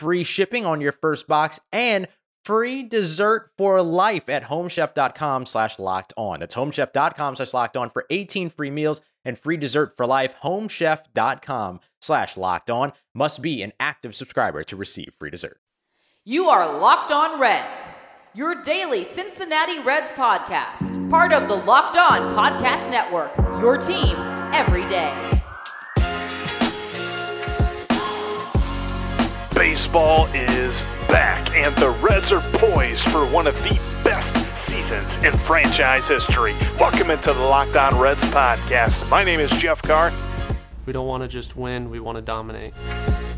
free shipping on your first box and free dessert for life at homechef.com slash locked on. That's homechef.com slash locked on for 18 free meals and free dessert for life. Homechef.com slash locked on must be an active subscriber to receive free dessert. You are Locked On Reds, your daily Cincinnati Reds podcast, part of the Locked On Podcast Network, your team every day. Baseball is back, and the Reds are poised for one of the best seasons in franchise history. Welcome into the Locked On Reds podcast. My name is Jeff Carr. We don't want to just win, we want to dominate.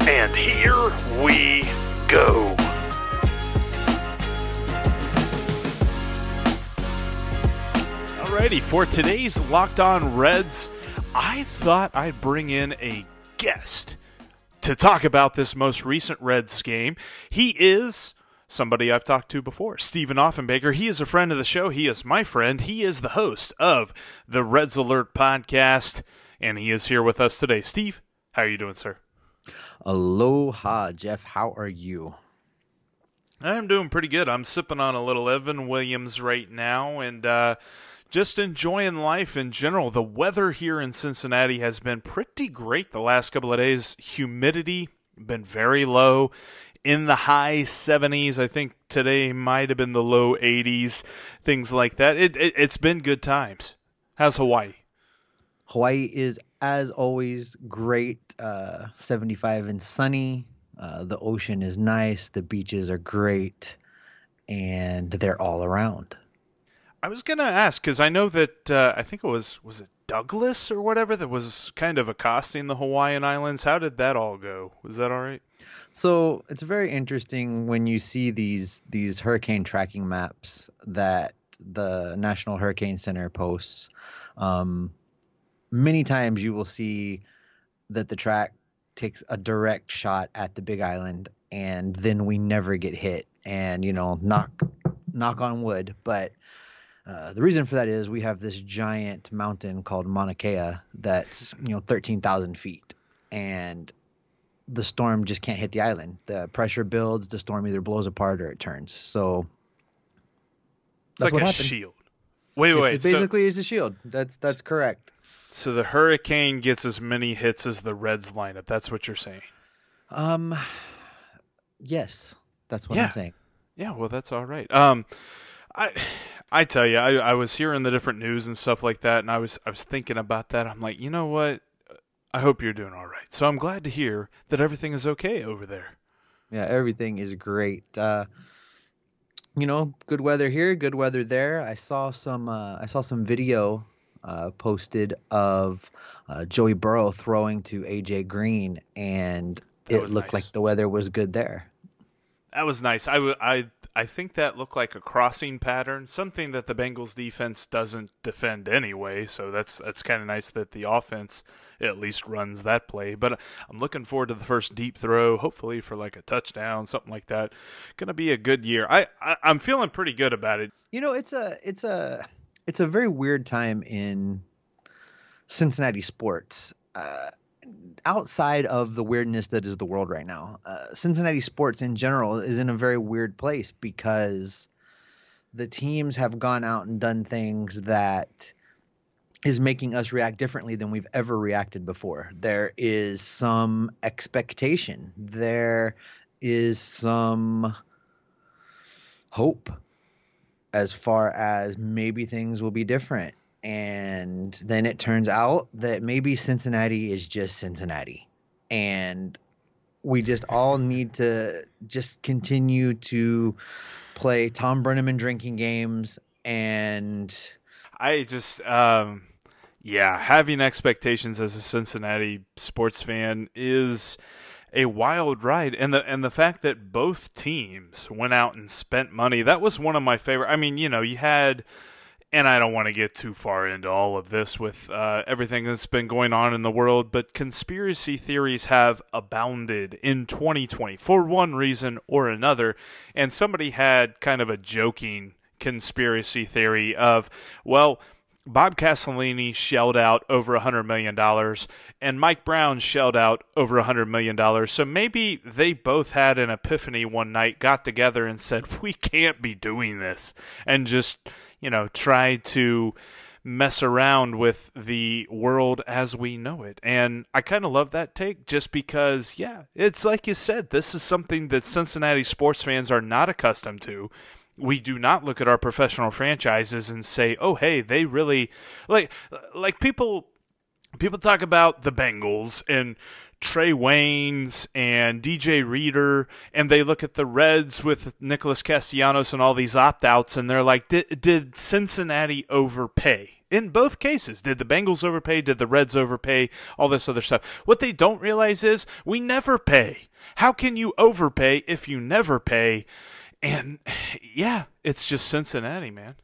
And here we go. Alrighty, for today's Locked On Reds, I thought I'd bring in a guest to talk about this most recent Reds game. He is somebody I've talked to before, Steven Offenbaker. He is a friend of the show. He is my friend. He is the host of the Reds Alert podcast, and he is here with us today. Steve, how are you doing, sir? Aloha, Jeff. How are you? I'm doing pretty good. I'm sipping on a little Evan Williams right now, and uh, just enjoying life in general. The weather here in Cincinnati has been pretty great the last couple of days. Humidity been very low in the high 70s. I think today might have been the low 80s, things like that. It, it, has been good times. How's Hawaii? Hawaii is, as always, great. Uh, 75 and sunny. Uh, the ocean is nice. The beaches are great. And they're all around. I was gonna ask because I know that uh, I think it was was it Douglas or whatever that was kind of accosting the Hawaiian Islands. How did that all go? Was that all right? So it's very interesting when you see these these hurricane tracking maps that the National Hurricane Center posts. Um, many times you will see that the track takes a direct shot at the Big Island, and then we never get hit. And you know, knock knock on wood, but uh, the reason for that is we have this giant mountain called Mauna Kea that's you know 13,000 feet, and the storm just can't hit the island. The pressure builds, the storm either blows apart or it turns. So that's like a happened. shield. Wait, wait. It's basically, so, is a shield. That's that's correct. So the hurricane gets as many hits as the Reds lineup. That's what you're saying. Um, yes, that's what yeah. I'm saying. Yeah, well, that's all right. Um, I I tell you, I, I was hearing the different news and stuff like that, and I was I was thinking about that. I'm like, you know what? I hope you're doing all right. So I'm glad to hear that everything is okay over there. Yeah, everything is great. Uh, you know, good weather here, good weather there. I saw some uh, I saw some video uh, posted of uh, Joey Burrow throwing to AJ Green, and it looked nice. like the weather was good there. That was nice. I, w- I I think that looked like a crossing pattern, something that the Bengals defense doesn't defend anyway. So that's that's kind of nice that the offense at least runs that play. But I'm looking forward to the first deep throw, hopefully for like a touchdown, something like that. Going to be a good year. I, I I'm feeling pretty good about it. You know, it's a it's a it's a very weird time in Cincinnati sports. Uh, outside of the weirdness that is the world right now, uh, Cincinnati sports in general is in a very weird place because the teams have gone out and done things that is making us react differently than we've ever reacted before. There is some expectation. There is some hope as far as maybe things will be different. And then it turns out that maybe Cincinnati is just Cincinnati, and we just all need to just continue to play Tom Brennaman drinking games. And I just um yeah, having expectations as a Cincinnati sports fan is a wild ride. And the and the fact that both teams went out and spent money that was one of my favorite I mean you know you had and I don't want to get too far into all of this with uh, everything that's been going on in the world, but conspiracy theories have abounded in 2020 for one reason or another. And somebody had kind of a joking conspiracy theory of, well, Bob Castellini shelled out over $100 million and Mike Brown shelled out over $100 million. So maybe they both had an epiphany one night, got together and said, we can't be doing this, and just, you know, try to mess around with the world as we know it. And I kind of love that take just because, yeah, it's like you said, this is something that Cincinnati sports fans are not accustomed to we do not look at our professional franchises and say, "Oh, hey, they really like like people people talk about the Bengals and Trae Waynes and DJ Reader, and they look at the Reds with Nicholas Castellanos and all these opt outs, and they're like, did, did Cincinnati overpay? In both cases, did the Bengals overpay? Did the Reds overpay? All this other stuff. What they don't realize is we never pay. How can you overpay if you never pay? And yeah, it's just Cincinnati, man.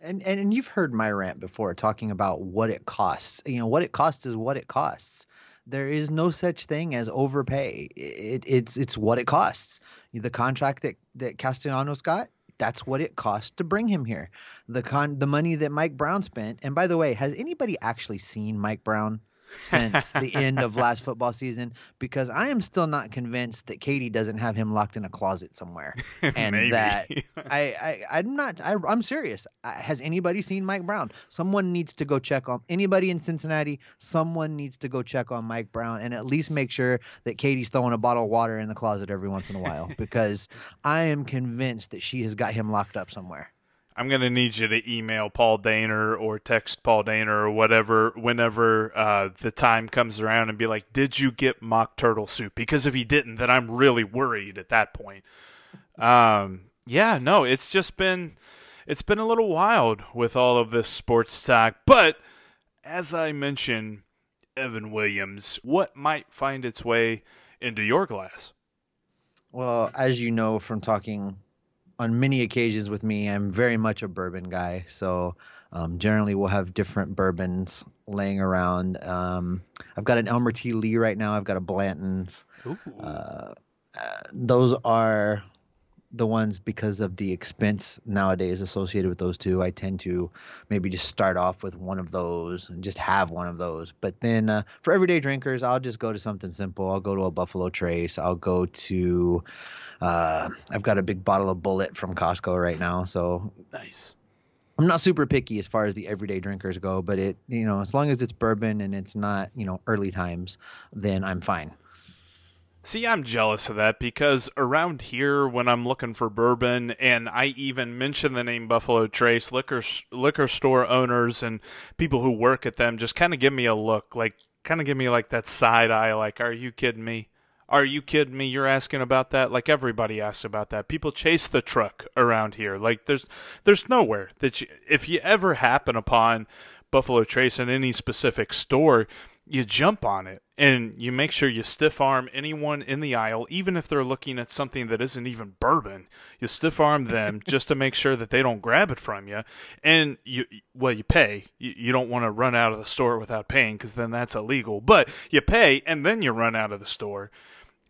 And, and and you've heard my rant before talking about what it costs. You know, what it costs is what it costs. There is no such thing as overpay. It, it's it's what it costs. The contract that that Castellanos got, that's what it cost to bring him here. The con the money that Mike Brown spent. And by the way, has anybody actually seen Mike Brown? Since the end of last football season because I am still not convinced that Katie doesn't have him locked in a closet somewhere, and that I, I I'm not I, I'm serious. Has anybody seen Mike Brown? Someone needs to go check on anybody in Cincinnati. Someone needs to go check on Mike Brown and at least make sure that Katie's throwing a bottle of water in the closet every once in a while because I am convinced that she has got him locked up somewhere. I'm going to need you to email Paul Dehner or text Paul Dehner or whatever whenever uh, the time comes around and be like, "Did you get mock turtle soup?" Because if he didn't, then I'm really worried at that point. Um, yeah, no, it's just been it's been a little wild with all of this sports talk, but as I mentioned, Evan Williams, what might find its way into your glass? Well, as you know from talking on many occasions with me, I'm very much a bourbon guy. So um, generally, we'll have different bourbons laying around. Um, I've got an Elmer T. Lee right now. I've got a Blanton's. Uh, uh, those are the ones because of the expense nowadays associated with those two. I tend to maybe just start off with one of those and just have one of those. But then uh, for everyday drinkers, I'll just go to something simple. I'll go to a Buffalo Trace. I'll go to uh, I've got a big bottle of Bulleit from Costco right now, so nice. I'm not super picky as far as the everyday drinkers go, but it you know as long as it's bourbon and it's not you know early times, then I'm fine. See, I'm jealous of that because around here, when I'm looking for bourbon, and I even mention the name Buffalo Trace, liquor liquor store owners and people who work at them just kind of give me a look, like kind of give me like that side eye, like, "Are you kidding me?" Are you kidding me? You're asking about that? Like everybody asks about that. People chase the truck around here. Like there's there's nowhere that you, if you ever happen upon Buffalo Trace in any specific store, you jump on it and you make sure you stiff arm anyone in the aisle, even if they're looking at something that isn't even bourbon. You stiff arm them just to make sure that they don't grab it from you. And you, well, you pay. You, you don't want to run out of the store without paying because then that's illegal. But you pay and then you run out of the store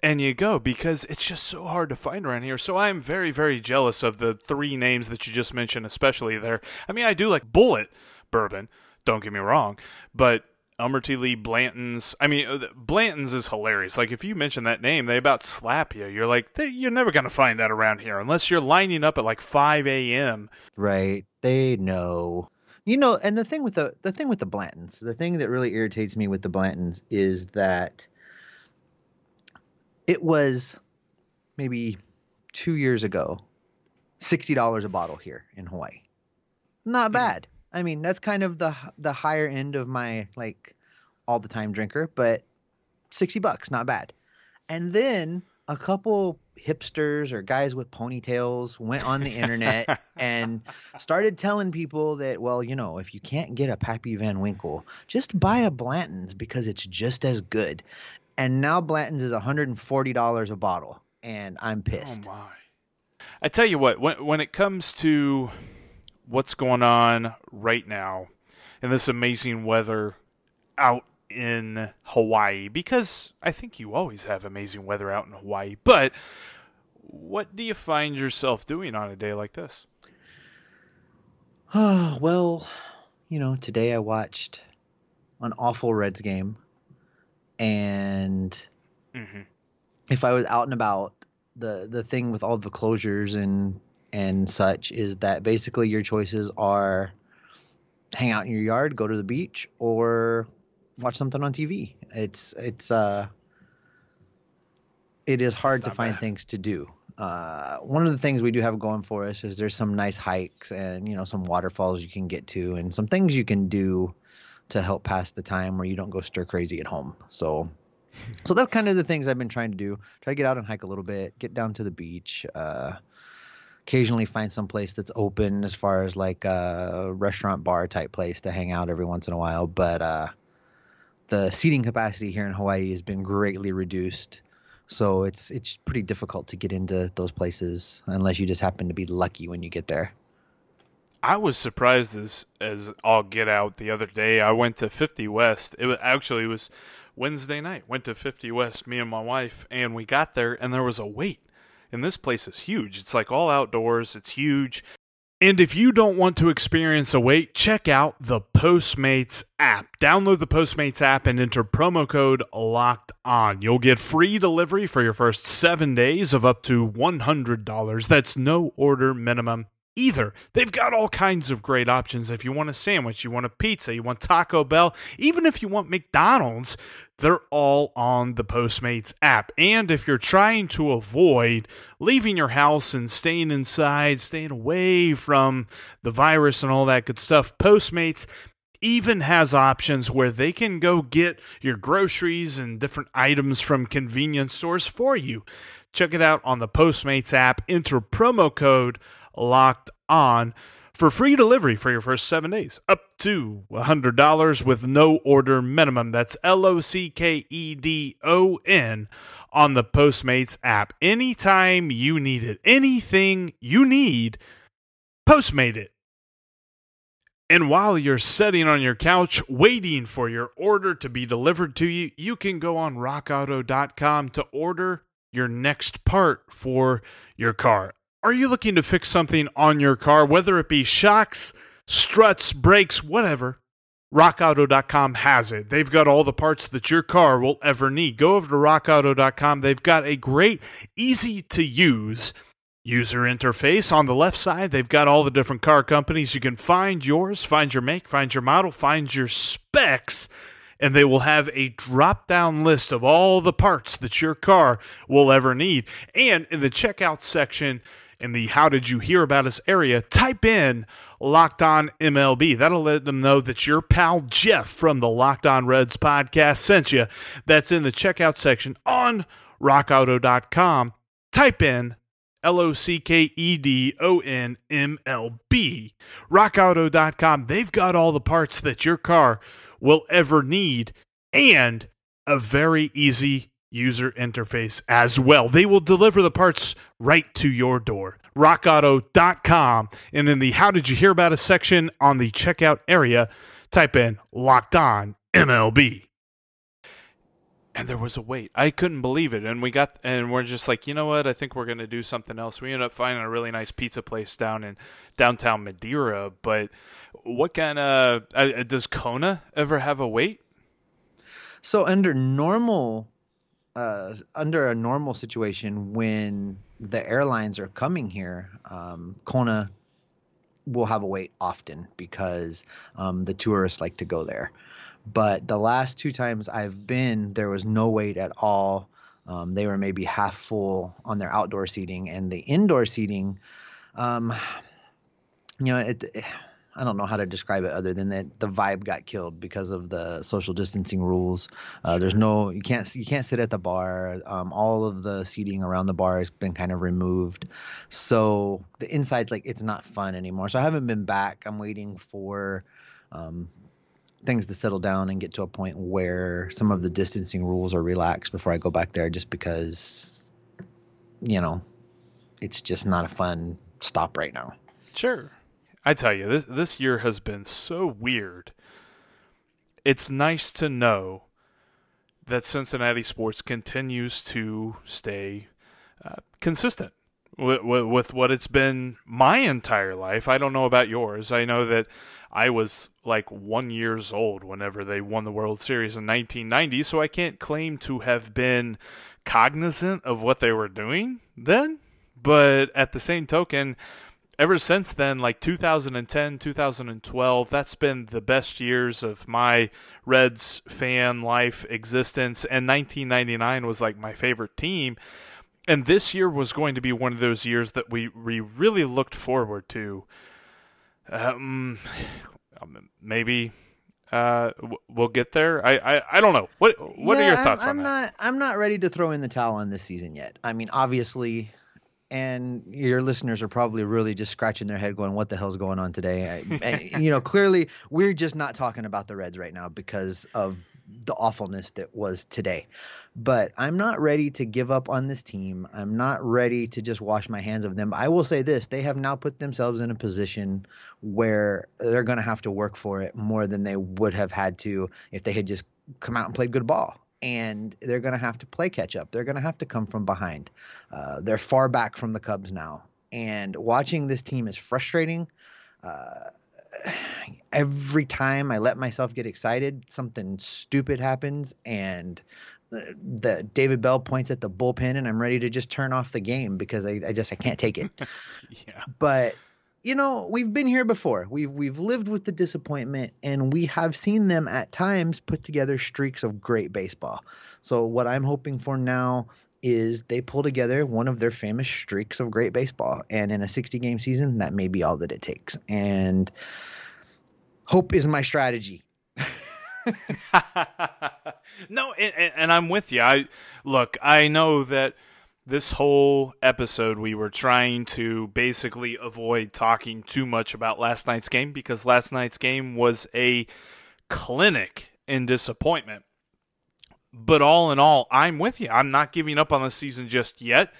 and you go because it's just so hard to find around here. So I'm very, very jealous of the three names that you just mentioned, especially there. I mean, I do like Bulleit bourbon, don't get me wrong, but Elmer T. Lee Blanton's. I mean, uh, Blanton's is hilarious. Like, if you mention that name, they about slap you. You're like, you're never going to find that around here unless you're lining up at like 5 a.m. Right. They know. You know, and the thing with the the thing with the Blantons, the thing that really irritates me with the Blantons is that it was maybe two years ago, sixty dollars a bottle here in Hawaii. Not mm-hmm. I mean, that's kind of the the higher end of my like all the time drinker, but 60 bucks, not bad. And then a couple hipsters or guys with ponytails went on the internet and started telling people that, well, you know, if you can't get a Pappy Van Winkle, just buy a Blanton's because it's just as good. And now Blanton's is $140 a bottle, and I'm oh, pissed. Oh! I tell you what, when when it comes to what's going on right now in this amazing weather out in Hawaii, because I think you always have amazing weather out in Hawaii, but what do you find yourself doing on a day like this? Oh, well, you know, today I watched an awful Reds game. And Mm-hmm. if I was out and about, the the thing with all the closures and and such is that basically your choices are hang out in your yard, go to the beach, or watch something on TV. It's it's uh it is hard to find bad. things to do. Uh, one of the things we do have going for us is there's some nice hikes and you know some waterfalls you can get to and some things you can do to help pass the time where you don't go stir crazy at home. So so that's kind of the things I've been trying to do. Try to get out and hike a little bit, get down to the beach, uh, occasionally find some place that's open as far as like a restaurant bar type place to hang out every once in a while. But uh, the seating capacity here in Hawaii has been greatly reduced. So it's it's pretty difficult to get into those places unless you just happen to be lucky when you get there. I was surprised as as all get out the other day. I went to 50 West. It was actually it was Wednesday night. Went to 50 West, me and my wife, and we got there and there was a wait. And this place is huge. It's like all outdoors. It's huge. And if you don't want to experience a wait, check out the Postmates app. Download the Postmates app and enter promo code LOCKED ON. You'll get free delivery for your first seven days of up to $100. That's no order minimum either. They've got all kinds of great options. If you want a sandwich, you want a pizza, you want Taco Bell, even if you want McDonald's, they're all on the Postmates app. And if you're trying to avoid leaving your house and staying inside, staying away from the virus and all that good stuff, Postmates even has options where they can go get your groceries and different items from convenience stores for you. Check it out on the Postmates app. Enter promo code locked on for free delivery for your first seven days, up to $100 with no order minimum. That's L O C K E D O N on the Postmates app. Anytime you need it, anything you need, Postmate it. And while you're sitting on your couch waiting for your order to be delivered to you, you can go on rockauto.com to order your next part for your car. Are you looking to fix something on your car, whether it be shocks, struts, brakes, whatever? RockAuto.com has it. They've got all the parts that your car will ever need. Go over to RockAuto.com. They've got a great, easy to use user interface. On the left side, they've got all the different car companies. You can find yours, find your make, find your model, find your specs, and they will have a drop down list of all the parts that your car will ever need. And in the checkout section, in the How Did You Hear About Us area, type in Locked On MLB. That'll let them know that your pal Jeff from the Locked On Reds podcast sent you. That's in the checkout section on rockauto.com. Type in L O C K E D O N M L B. RockAuto.com. They've got all the parts that your car will ever need and a very easy user interface as well. They will deliver the parts right to your door. RockAuto.com. And in the How Did You Hear About Us section on the checkout area, type in Locked On MLB and there was a wait. I couldn't believe it, and we got and we're just like, you know what? I think we're gonna do something else. We ended up finding a really nice pizza place down in downtown Madeira. But what kind of uh, does Kona ever have a wait? So under normal, uh, under a normal situation, when the airlines are coming here, um, Kona will have a wait often because um, the tourists like to go there. But the last two times I've been, there was no wait at all. Um, they were maybe half full on their outdoor seating, and the indoor seating, um, you know, it. I don't know how to describe it other than that the vibe got killed because of the social distancing rules. Uh, There's no you can't you can't sit at the bar. Um, all of the seating around the bar has been kind of removed, so the inside like it's not fun anymore. So I haven't been back. I'm waiting for um, things to settle down and get to a point where some of the distancing rules are relaxed before I go back there. Just because, you know, it's just not a fun stop right now. Sure. I tell you, this this year has been so weird. It's nice to know that Cincinnati sports continues to stay uh, consistent with, with, with what it's been my entire life. I don't know about yours. I know that I was like one years old whenever they won the World Series in 1990, so I can't claim to have been cognizant of what they were doing then. But at the same token, ever since then, like 2010, 2012, that's been the best years of my Reds fan life existence. And 1999 was like my favorite team. And this year was going to be one of those years that we, we really looked forward to. Um, maybe uh, we'll get there. I, I, I don't know. What what yeah, are your thoughts I'm, I'm that? not I'm not ready to throw in the towel on this season yet. I mean, obviously, and your listeners are probably really just scratching their head, going, "What the hell's going on today?" And, you know, clearly we're just not talking about the Reds right now because of the awfulness that was today. But I'm not ready to give up on this team. I'm not ready to just wash my hands of them. I will say this they have now put themselves in a position where they're going to have to work for it more than they would have had to if they had just come out and played good ball. And they're going to have to play catch up. They're going to have to come from behind. Uh, they're far back from the Cubs now. And watching this team is frustrating. Uh, every time I let myself get excited, something stupid happens, and the, the David Bell points at the bullpen, and I'm ready to just turn off the game because I, I just I can't take it. yeah. But you know, we've been here before. We've we've lived with the disappointment, and we have seen them at times put together streaks of great baseball. So what I'm hoping for now is they pull together one of their famous streaks of great baseball, and in a 60 game season, that may be all that it takes. And hope is my strategy. no, and, and, I'm with you. I look. I know that this whole episode we were trying to basically avoid talking too much about last night's game because last night's game was a clinic in disappointment. But all in all, I'm with you. I'm not giving up on the season just yet.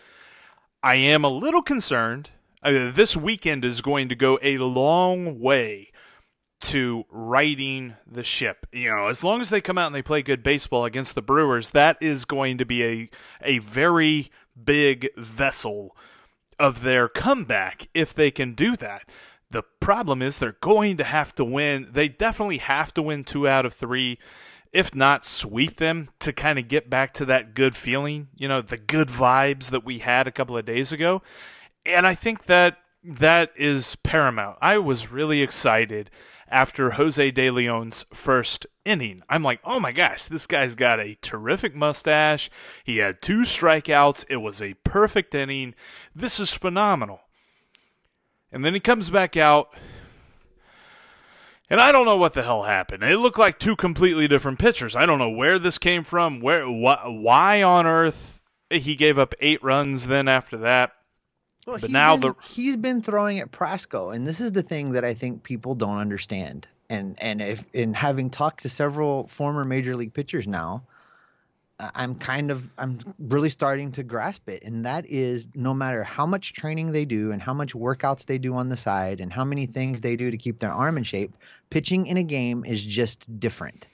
I am a little concerned. Uh, this weekend is going to go a long way to righting the ship. You know, as long as they come out and they play good baseball against the Brewers, that is going to be a a very big vessel of their comeback if they can do that. The problem is they're going to have to win. They definitely have to win 2 out of 3 if not sweep them to kind of get back to that good feeling, you know, the good vibes that we had a couple of days ago. And I think that that is paramount. I was really excited after Jose De Leon's first inning. I'm like, oh my gosh, this guy's got a terrific mustache. He had two strikeouts. It was a perfect inning. This is phenomenal. And then he comes back out. And I don't know what the hell happened. It looked like two completely different pitchers. I don't know where this came from. Where wh- why on earth he gave up 8 runs then after that. Well, but now been, the he's been throwing at Prasco, and this is the thing that I think people don't understand. And and if in having talked to several former major league pitchers now, I'm kind of I'm really starting to grasp it, and that is no matter how much training they do and how much workouts they do on the side and how many things they do to keep their arm in shape, pitching in a game is just different.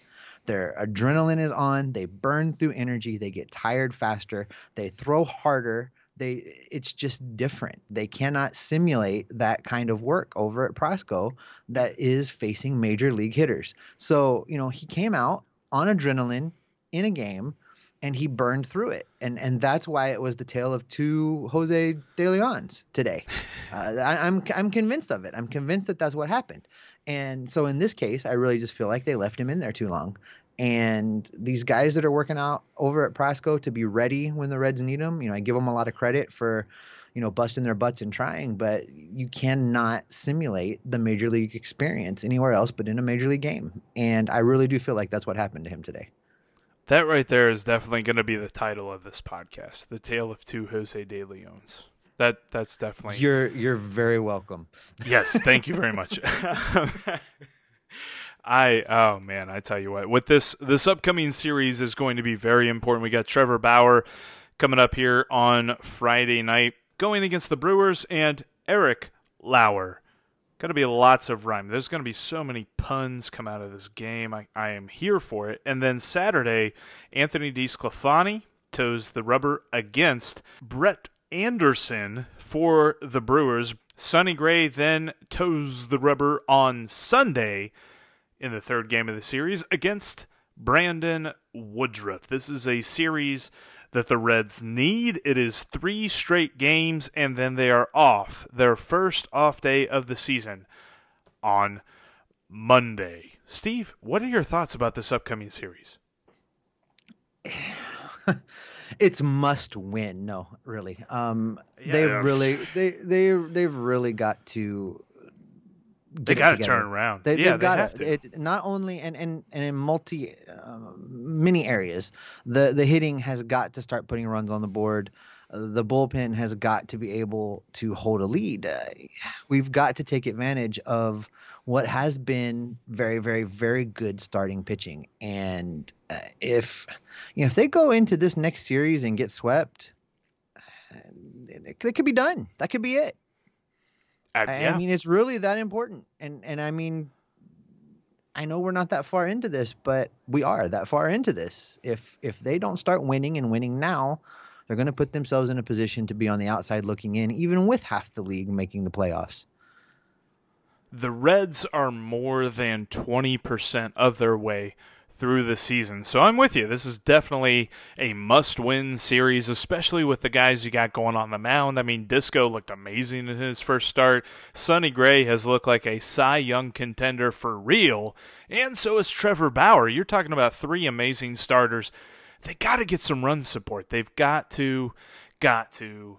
Their adrenaline is on, they burn through energy, they get tired faster, they throw harder, they it's just different. They cannot simulate that kind of work over at Prasco that is facing major league hitters. So, you know, he came out on adrenaline in a game and he burned through it. And and that's why it was the tale of two Jose De Leons today. Uh, I, I'm I'm convinced of it. I'm convinced that that's what happened. And so in this case, I really just feel like they left him in there too long. And these guys that are working out over at Prasco to be ready when the Reds need them, you know, I give them a lot of credit for, you know, busting their butts and trying, but you cannot simulate the major league experience anywhere else but in a major league game. And I really do feel like that's what happened to him today. That right there is definitely going to be the title of this podcast, "The Tale of Two Jose De Leons." That that's definitely You're you're very welcome. Yes, thank you very much. I oh man, I tell you what, with this this upcoming series is going to be very important. We got Trevor Bauer coming up here on Friday night, going against the Brewers, and Eric Lauer. Going to be lots of rhyme. There's going to be so many puns come out of this game. I, I am here for it. And then Saturday, Anthony DeSclafani toes the rubber against Brett Anderson for the Brewers. Sonny Gray then toes the rubber on Sunday in the third game of the series against Brandon Woodruff. This is a series that the Reds need. It is three straight games, and then they are off. Their first off day of the season on Monday. Steve, what are your thoughts about this upcoming series? it's must win. No, really. Um, Yeah, they yeah. really, they they they've really got to. They got to turn around. They, yeah, they've got they to. It, not only and and and in multi, um, many areas, the the hitting has got to start putting runs on the board. Uh, the bullpen has got to be able to hold a lead. Uh, we've got to take advantage of what has been very, very, very good starting pitching. And uh, if you know if they go into this next series and get swept, uh, it, it could be done. That could be it. I, yeah. I mean, it's really that important. And and I mean, I know we're not that far into this, but we are that far into this. If if they don't start winning and winning now, they're going to put themselves in a position to be on the outside looking in, even with half the league making the playoffs. the Reds are more than 20% of their way through the season. So I'm with you. This is definitely a must win series, especially with the guys you got going on the mound. I mean, Disco looked amazing in his first start. Sonny Gray has looked like a Cy Young contender for real. And so is Trevor Bauer. You're talking about three amazing starters. They got to get some run support. They've got to, got to,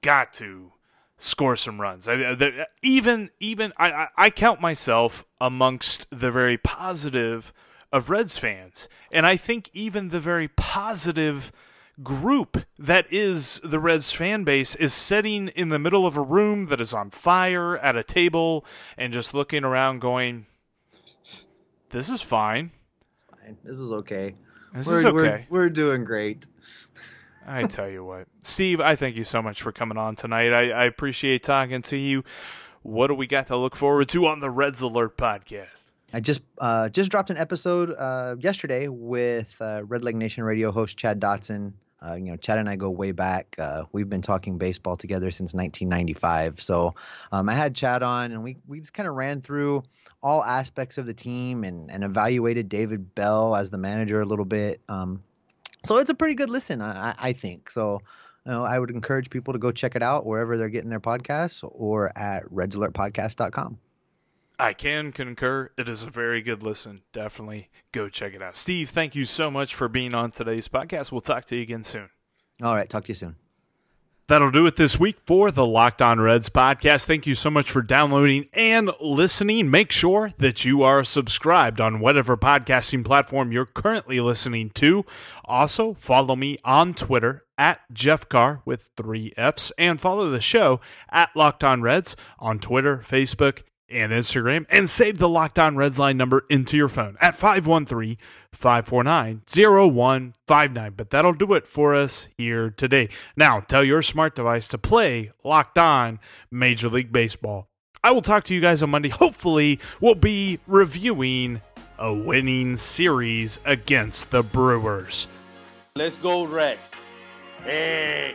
got to score some runs. I, the- even even I, I count myself amongst the very positive of Reds fans, and I think even the very positive group that is the Reds fan base is sitting in the middle of a room that is on fire at a table and just looking around, going, "This is fine. Fine, this is okay. This we're, is okay." We're, we're doing great. I tell you what, Steve, I thank you so much for coming on tonight. I, I appreciate talking to you. What do we got to look forward to on the Reds Alert podcast? I just uh, just dropped an episode uh, yesterday with uh, Redleg Nation radio host Chad Dotson. Uh, you know, Chad and I go way back. Uh, we've been talking baseball together since 1995. So um, I had Chad on, and we we just kind of ran through all aspects of the team and and evaluated David Bell as the manager a little bit. Um, so it's a pretty good listen, I, I- think. So. You know, I would encourage people to go check it out wherever they're getting their podcasts or at redsalertpodcast.com. I can concur. It is a very good listen. Definitely go check it out. Steve, thank you so much for being on today's podcast. We'll talk to you again soon. All right, talk to you soon. That'll do it this week for the Locked On Reds podcast. Thank you so much for downloading and listening. Make sure that you are subscribed on whatever podcasting platform you're currently listening to. Also, follow me on Twitter at Jeff Carr with three F's and follow the show at Locked On Reds on Twitter, Facebook, and Instagram, and save the Locked On Reds line number into your phone at 513 549 0159. But that'll do it for us here today. Now, tell your smart device to play Locked On Major League Baseball. I will talk to you guys on Monday. Hopefully, we'll be reviewing a winning series against the Brewers. Let's go, Rex. Hey,